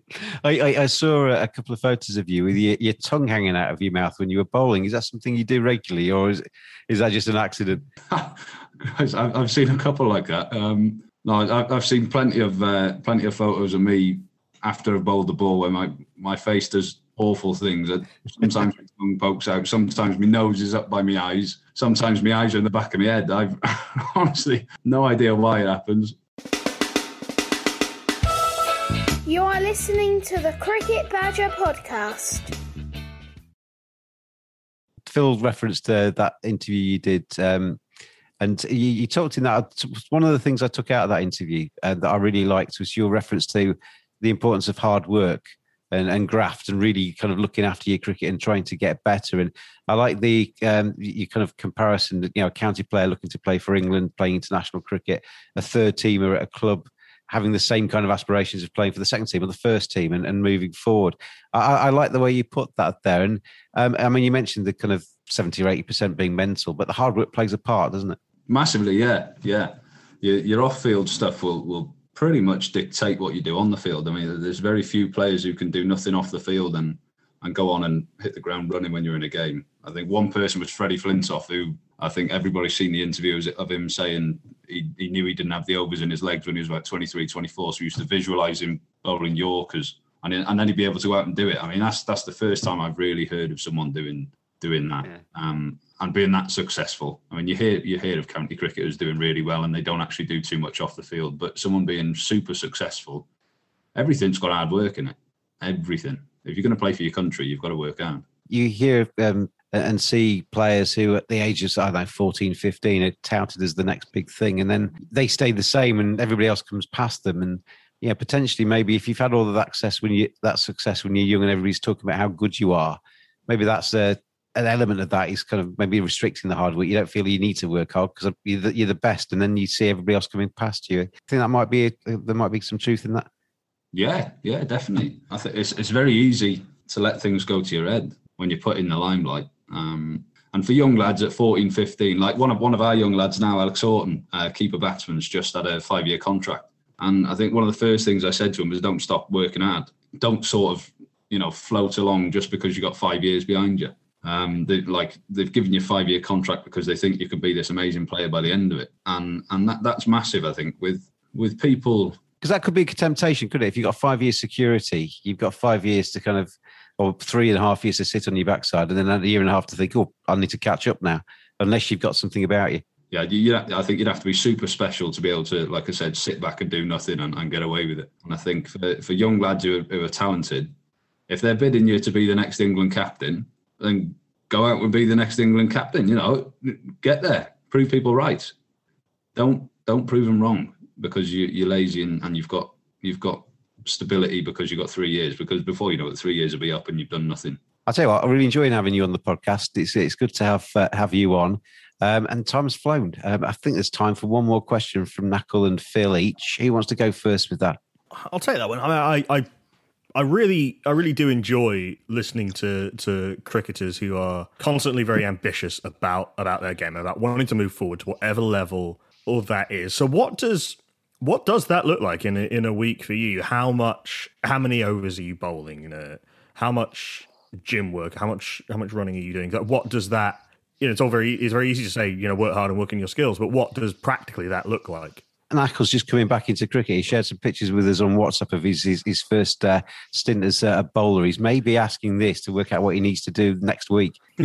Speaker 2: I, I, saw a couple of photos of you with your, your, tongue hanging out of your mouth when you were bowling. Is that something you do regularly, or is is that just an accident?
Speaker 5: I've seen a couple like that. Um, no, I've seen plenty of uh, plenty of photos of me after I've bowled the ball where my my face does awful things. Sometimes my tongue pokes out. Sometimes my nose is up by my eyes. Sometimes my eyes are in the back of my head. I've honestly no idea why it happens.
Speaker 9: You are listening to the Cricket Badger podcast.
Speaker 2: Phil referenced uh, that interview you did, um, and you, you, talked in that. One of the things I took out of that interview uh, that I really liked was your reference to the importance of hard work and, and graft and really kind of looking after your cricket and trying to get better. And I like the um, your kind of comparison. You know, a county player looking to play for England, playing international cricket, a third teamer at a club having the same kind of aspirations of playing for the second team or the first team and, and moving forward. I, I, like the way you put that there. And um, I mean, you mentioned the kind of 70 or 80% being mental, but the hard work plays a part, doesn't it?
Speaker 5: Massively, yeah. Yeah. Your, your off field stuff will, will pretty much dictate what you do on the field. I mean, there's very few players who can do nothing off the field and and go on and hit the ground running when you're in a game. I think one person was Freddie Flintoff, who I think everybody's seen the interviews of him saying he, he knew he didn't have the overs in his legs when he was about 23, 24. So he used to visualize him bowling Yorkers and, and then he'd be able to go out and do it. I mean, that's that's the first time I've really heard of someone doing doing that. Yeah. Um, and being that successful. I mean, you hear you hear of county cricketers doing really well, and they don't actually do too much off the field. But someone being super successful, everything's got hard work in it. Everything. If you're going to play for your country, you've got to work hard.
Speaker 2: You hear um, and see players who, at the ages I don't know, 14, 15, are touted as the next big thing, and then they stay the same, and everybody else comes past them, and yeah, potentially maybe if you've had all of that success when you that success when you're young and everybody's talking about how good you are, maybe that's a an element of that is kind of maybe restricting the hard work. You don't feel you need to work hard because you're the, you're the best, and then you see everybody else coming past you. I think that might be a, there might be some truth in that.
Speaker 5: Yeah, yeah, definitely. I think it's it's very easy to let things go to your head when you're put in the limelight. Um, and for young lads at 14, 15, like one of one of our young lads now, Alex Horton, uh, keeper batsman's just had a five year contract. And I think one of the first things I said to him was, "Don't stop working hard. Don't sort of, you know, float along just because you got five years behind you." Um, they like they've given you a five year contract because they think you could be this amazing player by the end of it, and and that that's massive. I think with with people
Speaker 2: because that could be a temptation, could it? If you've got five years security, you've got five years to kind of, or three and a half years to sit on your backside, and then a year and a half to think, oh, I need to catch up now, unless you've got something about you.
Speaker 5: Yeah, you, I think you'd have to be super special to be able to, like I said, sit back and do nothing and, and get away with it. And I think for, for young lads who are, who are talented, if they're bidding you to be the next England captain, then go out and be the next England captain. You know, get there, prove people right. Don't don't prove them wrong because you, you're lazy and, and you've got you've got stability because you've got three years. Because before you know it, three years will be up and you've done nothing.
Speaker 2: I'll tell you what, I really enjoying having you on the podcast. It's it's good to have uh, have you on. Um, and time's flown. Um, I think there's time for one more question from Nakul and Phil each. Who wants to go first with that?
Speaker 7: I'll take that one. I, I, I I really, I really do enjoy listening to to cricketers who are constantly very ambitious about about their game, about wanting to move forward to whatever level all that is. So, what does what does that look like in a, in a week for you? How much, how many overs are you bowling? You know, how much gym work? How much, how much running are you doing? What does that? You know, it's all very, it's very easy to say, you know, work hard and work on your skills, but what does practically that look like?
Speaker 2: Nakul's just coming back into cricket. He shared some pictures with us on WhatsApp of his his, his first uh, stint as a bowler. He's maybe asking this to work out what he needs to do next week.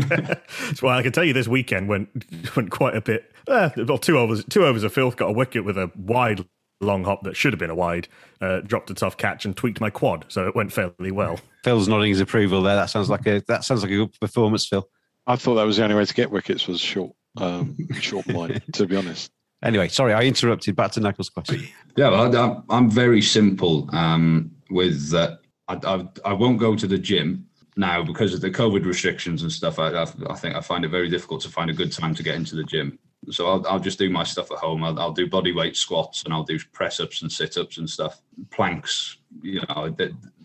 Speaker 7: well, I can tell you this weekend went went quite a bit. Uh, well, two overs, two overs of filth. Got a wicket with a wide long hop that should have been a wide. Uh, dropped a tough catch and tweaked my quad, so it went fairly well.
Speaker 2: Phil's nodding his approval there. That sounds like a that sounds like a good performance, Phil.
Speaker 6: I thought that was the only way to get wickets was short, um, short line. To be honest.
Speaker 2: Anyway, sorry, I interrupted. Back to Nakul's question.
Speaker 5: Yeah, well, I'm very simple um, with that. I, I, I, won't go to the gym now because of the COVID restrictions and stuff. I, I, I, think I find it very difficult to find a good time to get into the gym. So I'll, I'll just do my stuff at home. I'll, I'll do body weight squats and I'll do press ups and sit ups and stuff, planks, you know,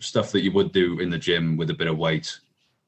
Speaker 5: stuff that you would do in the gym with a bit of weight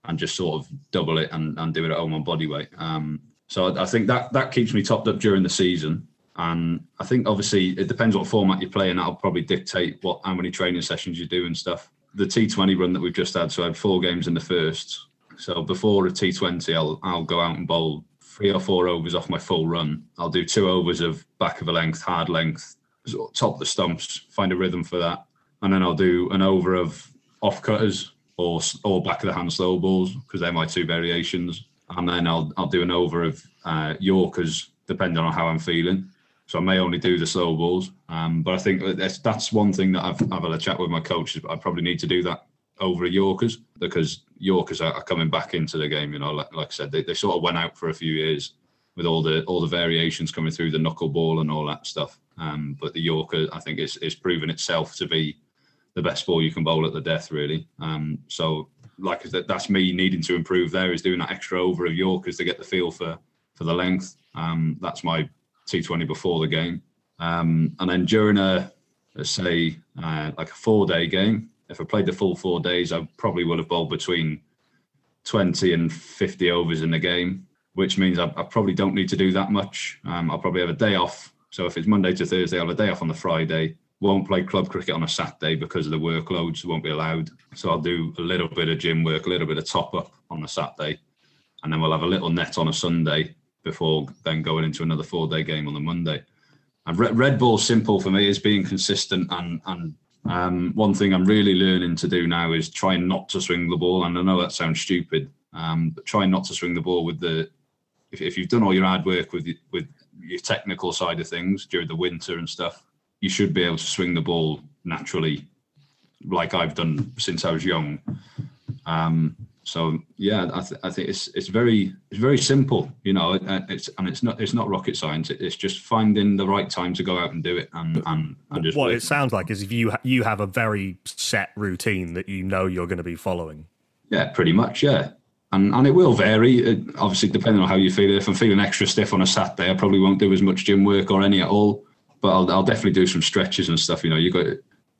Speaker 5: and just sort of double it and, and do it at home on body weight. Um, so I, I think that that keeps me topped up during the season. And I think obviously it depends what format you play, and that'll probably dictate what how many training sessions you do and stuff. The T20 run that we've just had, so I had four games in the first. So before a T20, I'll I'll go out and bowl three or four overs off my full run. I'll do two overs of back of a length, hard length, sort of top the stumps, find a rhythm for that, and then I'll do an over of off cutters or or back of the hand slow balls because they're my two variations, and then I'll I'll do an over of uh, Yorkers depending on how I'm feeling. So I may only do the slow balls, um, but I think that's that's one thing that I've I've had a chat with my coaches. I probably need to do that over Yorkers because Yorkers are, coming back into the game. You know, like, like I said, they, they sort of went out for a few years with all the all the variations coming through the knuckleball and all that stuff. Um, but the Yorker, I think, is is proven itself to be the best ball you can bowl at the death, really. Um, so, like said, that's me needing to improve. There is doing that extra over of Yorkers to get the feel for for the length. Um, that's my T20 before the game. Um, and then during a, let's say, uh, like a four day game, if I played the full four days, I probably would have bowled between 20 and 50 overs in the game, which means I, I probably don't need to do that much. Um, I'll probably have a day off. So if it's Monday to Thursday, I'll have a day off on the Friday. Won't play club cricket on a Saturday because of the workloads, won't be allowed. So I'll do a little bit of gym work, a little bit of top up on the Saturday. And then we'll have a little net on a Sunday before then going into another four day game on the Monday. And Red, red ball simple for me is being consistent and and um, one thing I'm really learning to do now is try not to swing the ball. And I know that sounds stupid, um, but try not to swing the ball with the. If, if you've done all your hard work with with your technical side of things during the winter and stuff, you should be able to swing the ball naturally, like I've done since I was young. Um, so yeah, I, th- I, think it's it's very it's very simple, you know. It's and it's not it's not rocket science. It's just finding the right time to go out and do it, and and, and just.
Speaker 7: What it sounds like is if you ha- you have a very set routine that you know you're going to be following.
Speaker 5: Yeah, pretty much. Yeah, and and it will vary. It, obviously, depending on how you feel. If I'm feeling extra stiff on a Saturday, I probably won't do as much gym work or any at all. But I'll, I'll definitely do some stretches and stuff. You know, you got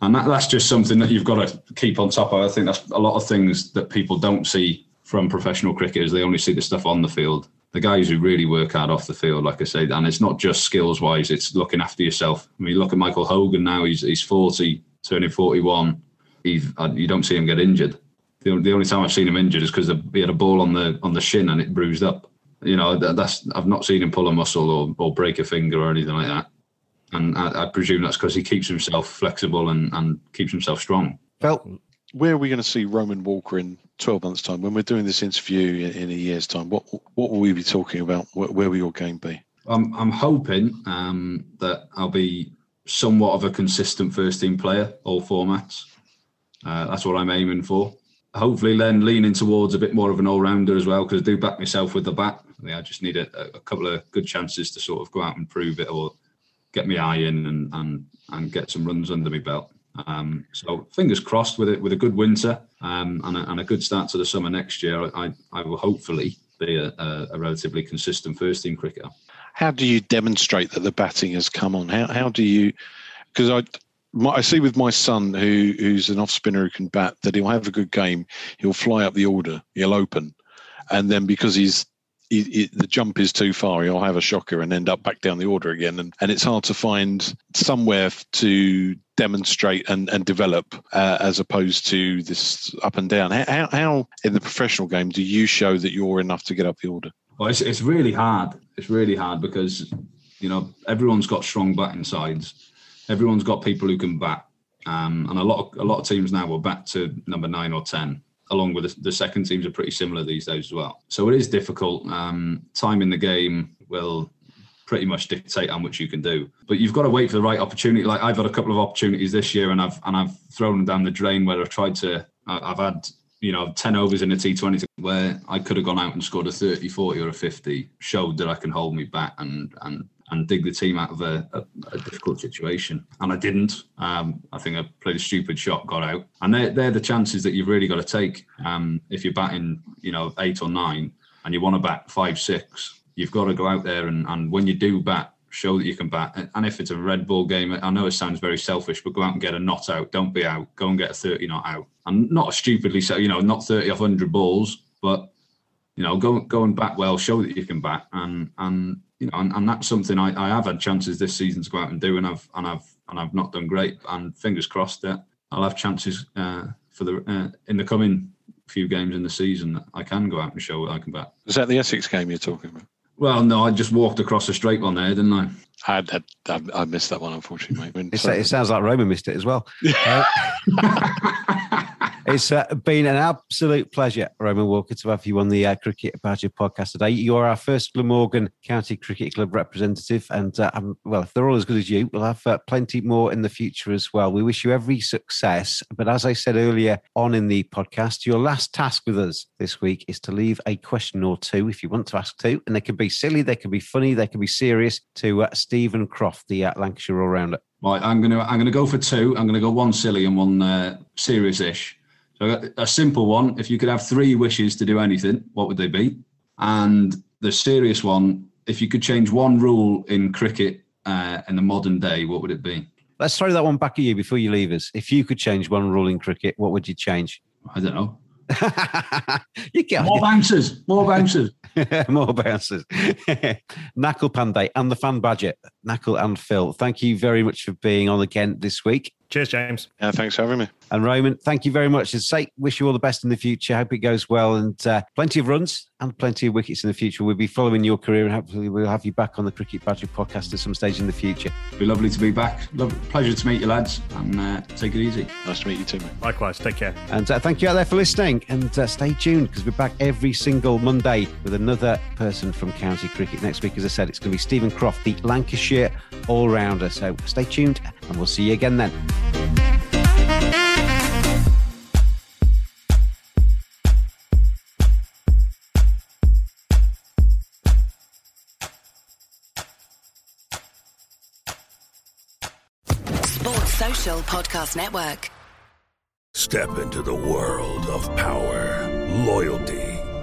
Speaker 5: and that, that's just something that you've got to keep on top of. I think that's a lot of things that people don't see from professional cricketers. They only see the stuff on the field. The guys who really work hard off the field, like I said, and it's not just skills wise; it's looking after yourself. I mean, look at Michael Hogan now; he's he's forty, turning forty-one. He's, uh, you don't see him get injured. The, the only time I've seen him injured is because he had a ball on the on the shin and it bruised up. You know, that, that's I've not seen him pull a muscle or, or break a finger or anything like that and I, I presume that's because he keeps himself flexible and, and keeps himself strong.
Speaker 6: Felt where are we going to see Roman Walker in 12 months' time? When we're doing this interview in, in a year's time, what what will we be talking about? Where, where will your game be?
Speaker 5: I'm, I'm hoping um, that I'll be somewhat of a consistent first team player, all formats. Uh, that's what I'm aiming for. Hopefully, then leaning towards a bit more of an all rounder as well, because I do back myself with the bat. I, mean, I just need a, a, couple of good chances to sort of go out and prove it or get my eye in and and and get some runs under my belt. Um, so fingers crossed with it with a good winter um, and, a, and, a, good start to the summer next year. I, I will hopefully be a, a, relatively consistent first team cricketer.
Speaker 6: How do you demonstrate that the batting has come on? How how do you? Because I. My, I see with my son, who who's an off spinner who can bat, that he'll have a good game. He'll fly up the order. He'll open, and then because he's he, he, the jump is too far, he'll have a shocker and end up back down the order again. And, and it's hard to find somewhere to demonstrate and, and develop uh, as opposed to this up and down. How, how, in the professional game do you show that you're enough to get up the order?
Speaker 5: Well, it's, it's really hard. It's really hard because, you know, everyone's got strong batting sides. Everyone's got people who can bat. Um, and a lot of a lot of teams now are back to number nine or ten along with the, the, second teams are pretty similar these days as well. So it is difficult. Um, time in the game will pretty much dictate how much you can do. But you've got to wait for the right opportunity. Like I've had a couple of opportunities this year, and I've and I've thrown them down the drain where I've tried to. I've had you know 10 overs in a T20 where I could have gone out and scored a 30, 40, or a 50. Showed that I can hold me back and and and dig the team out of a, a, a difficult situation. And I didn't. Um, I think I played a stupid shot, got out. And they're, they're the chances that you've really got to take. Um, if you're batting, you know, eight or nine and you want to bat five, six, you've got to go out there and, and when you do bat, show that you can bat. And if it's a red ball game, I know it sounds very selfish, but go out and get a not out. Don't be out. Go and get a 30 not out. And not stupidly so, you know, not 30 off 100 balls, but, you know, go, go and bat well, show that you can bat. And, and you know, and, and that's something I, I have had chances this season to go out and do, and I've, and I've, and I've not done great. And fingers crossed that I'll have chances uh, for the, uh, in the coming few games in the season that I can go out and show that I can bat.
Speaker 6: Is that the Essex game you're talking about?
Speaker 5: Well, no, I just walked across the straight one there, didn't I?
Speaker 6: I had, I, I missed that one, unfortunately, mate.
Speaker 2: It sounds like Roman missed it as well. Uh, it's uh, been an absolute pleasure, Roman Walker, to have you on the uh, Cricket Badger podcast today. You're our first Glamorgan County Cricket Club representative, and uh, well, if they're all as good as you, we'll have uh, plenty more in the future as well. We wish you every success. But as I said earlier on in the podcast, your last task with us this week is to leave a question or two, if you want to ask two, and they can be silly, they can be funny, they can be serious, to uh, Stephen Croft, the uh, Lancashire all rounder.
Speaker 5: Right, I'm gonna I'm gonna go for two. I'm gonna go one silly and one serious-ish. A simple one. If you could have three wishes to do anything, what would they be? And the serious one, if you could change one rule in cricket uh, in the modern day, what would it be?
Speaker 2: Let's throw that one back at you before you leave us. If you could change one rule in cricket, what would you change?
Speaker 5: I don't know.
Speaker 2: you get
Speaker 5: more bouncers, more bouncers,
Speaker 2: more bouncers. Nakul Pandey and the fan budget, Nakul and Phil. Thank you very much for being on again this week.
Speaker 7: Cheers, James.
Speaker 6: Yeah, thanks for having me.
Speaker 2: And Roman, thank you very much. As say, wish you all the best in the future. Hope it goes well and uh, plenty of runs and plenty of wickets in the future. We'll be following your career and hopefully we'll have you back on the Cricket Badger podcast at some stage in the future.
Speaker 5: It'd be lovely to be back. Love, pleasure to meet you, lads, and uh, take it easy.
Speaker 6: Nice to meet you too, mate.
Speaker 7: Likewise. Take care.
Speaker 2: And uh, thank you out there for listening. And uh, stay tuned because we're back every single Monday with another person from county cricket. Next week, as I said, it's going to be Stephen Croft, the Lancashire all rounder. So stay tuned and we'll see you again then.
Speaker 1: Sports Social Podcast Network.
Speaker 10: Step into the world of power, loyalty,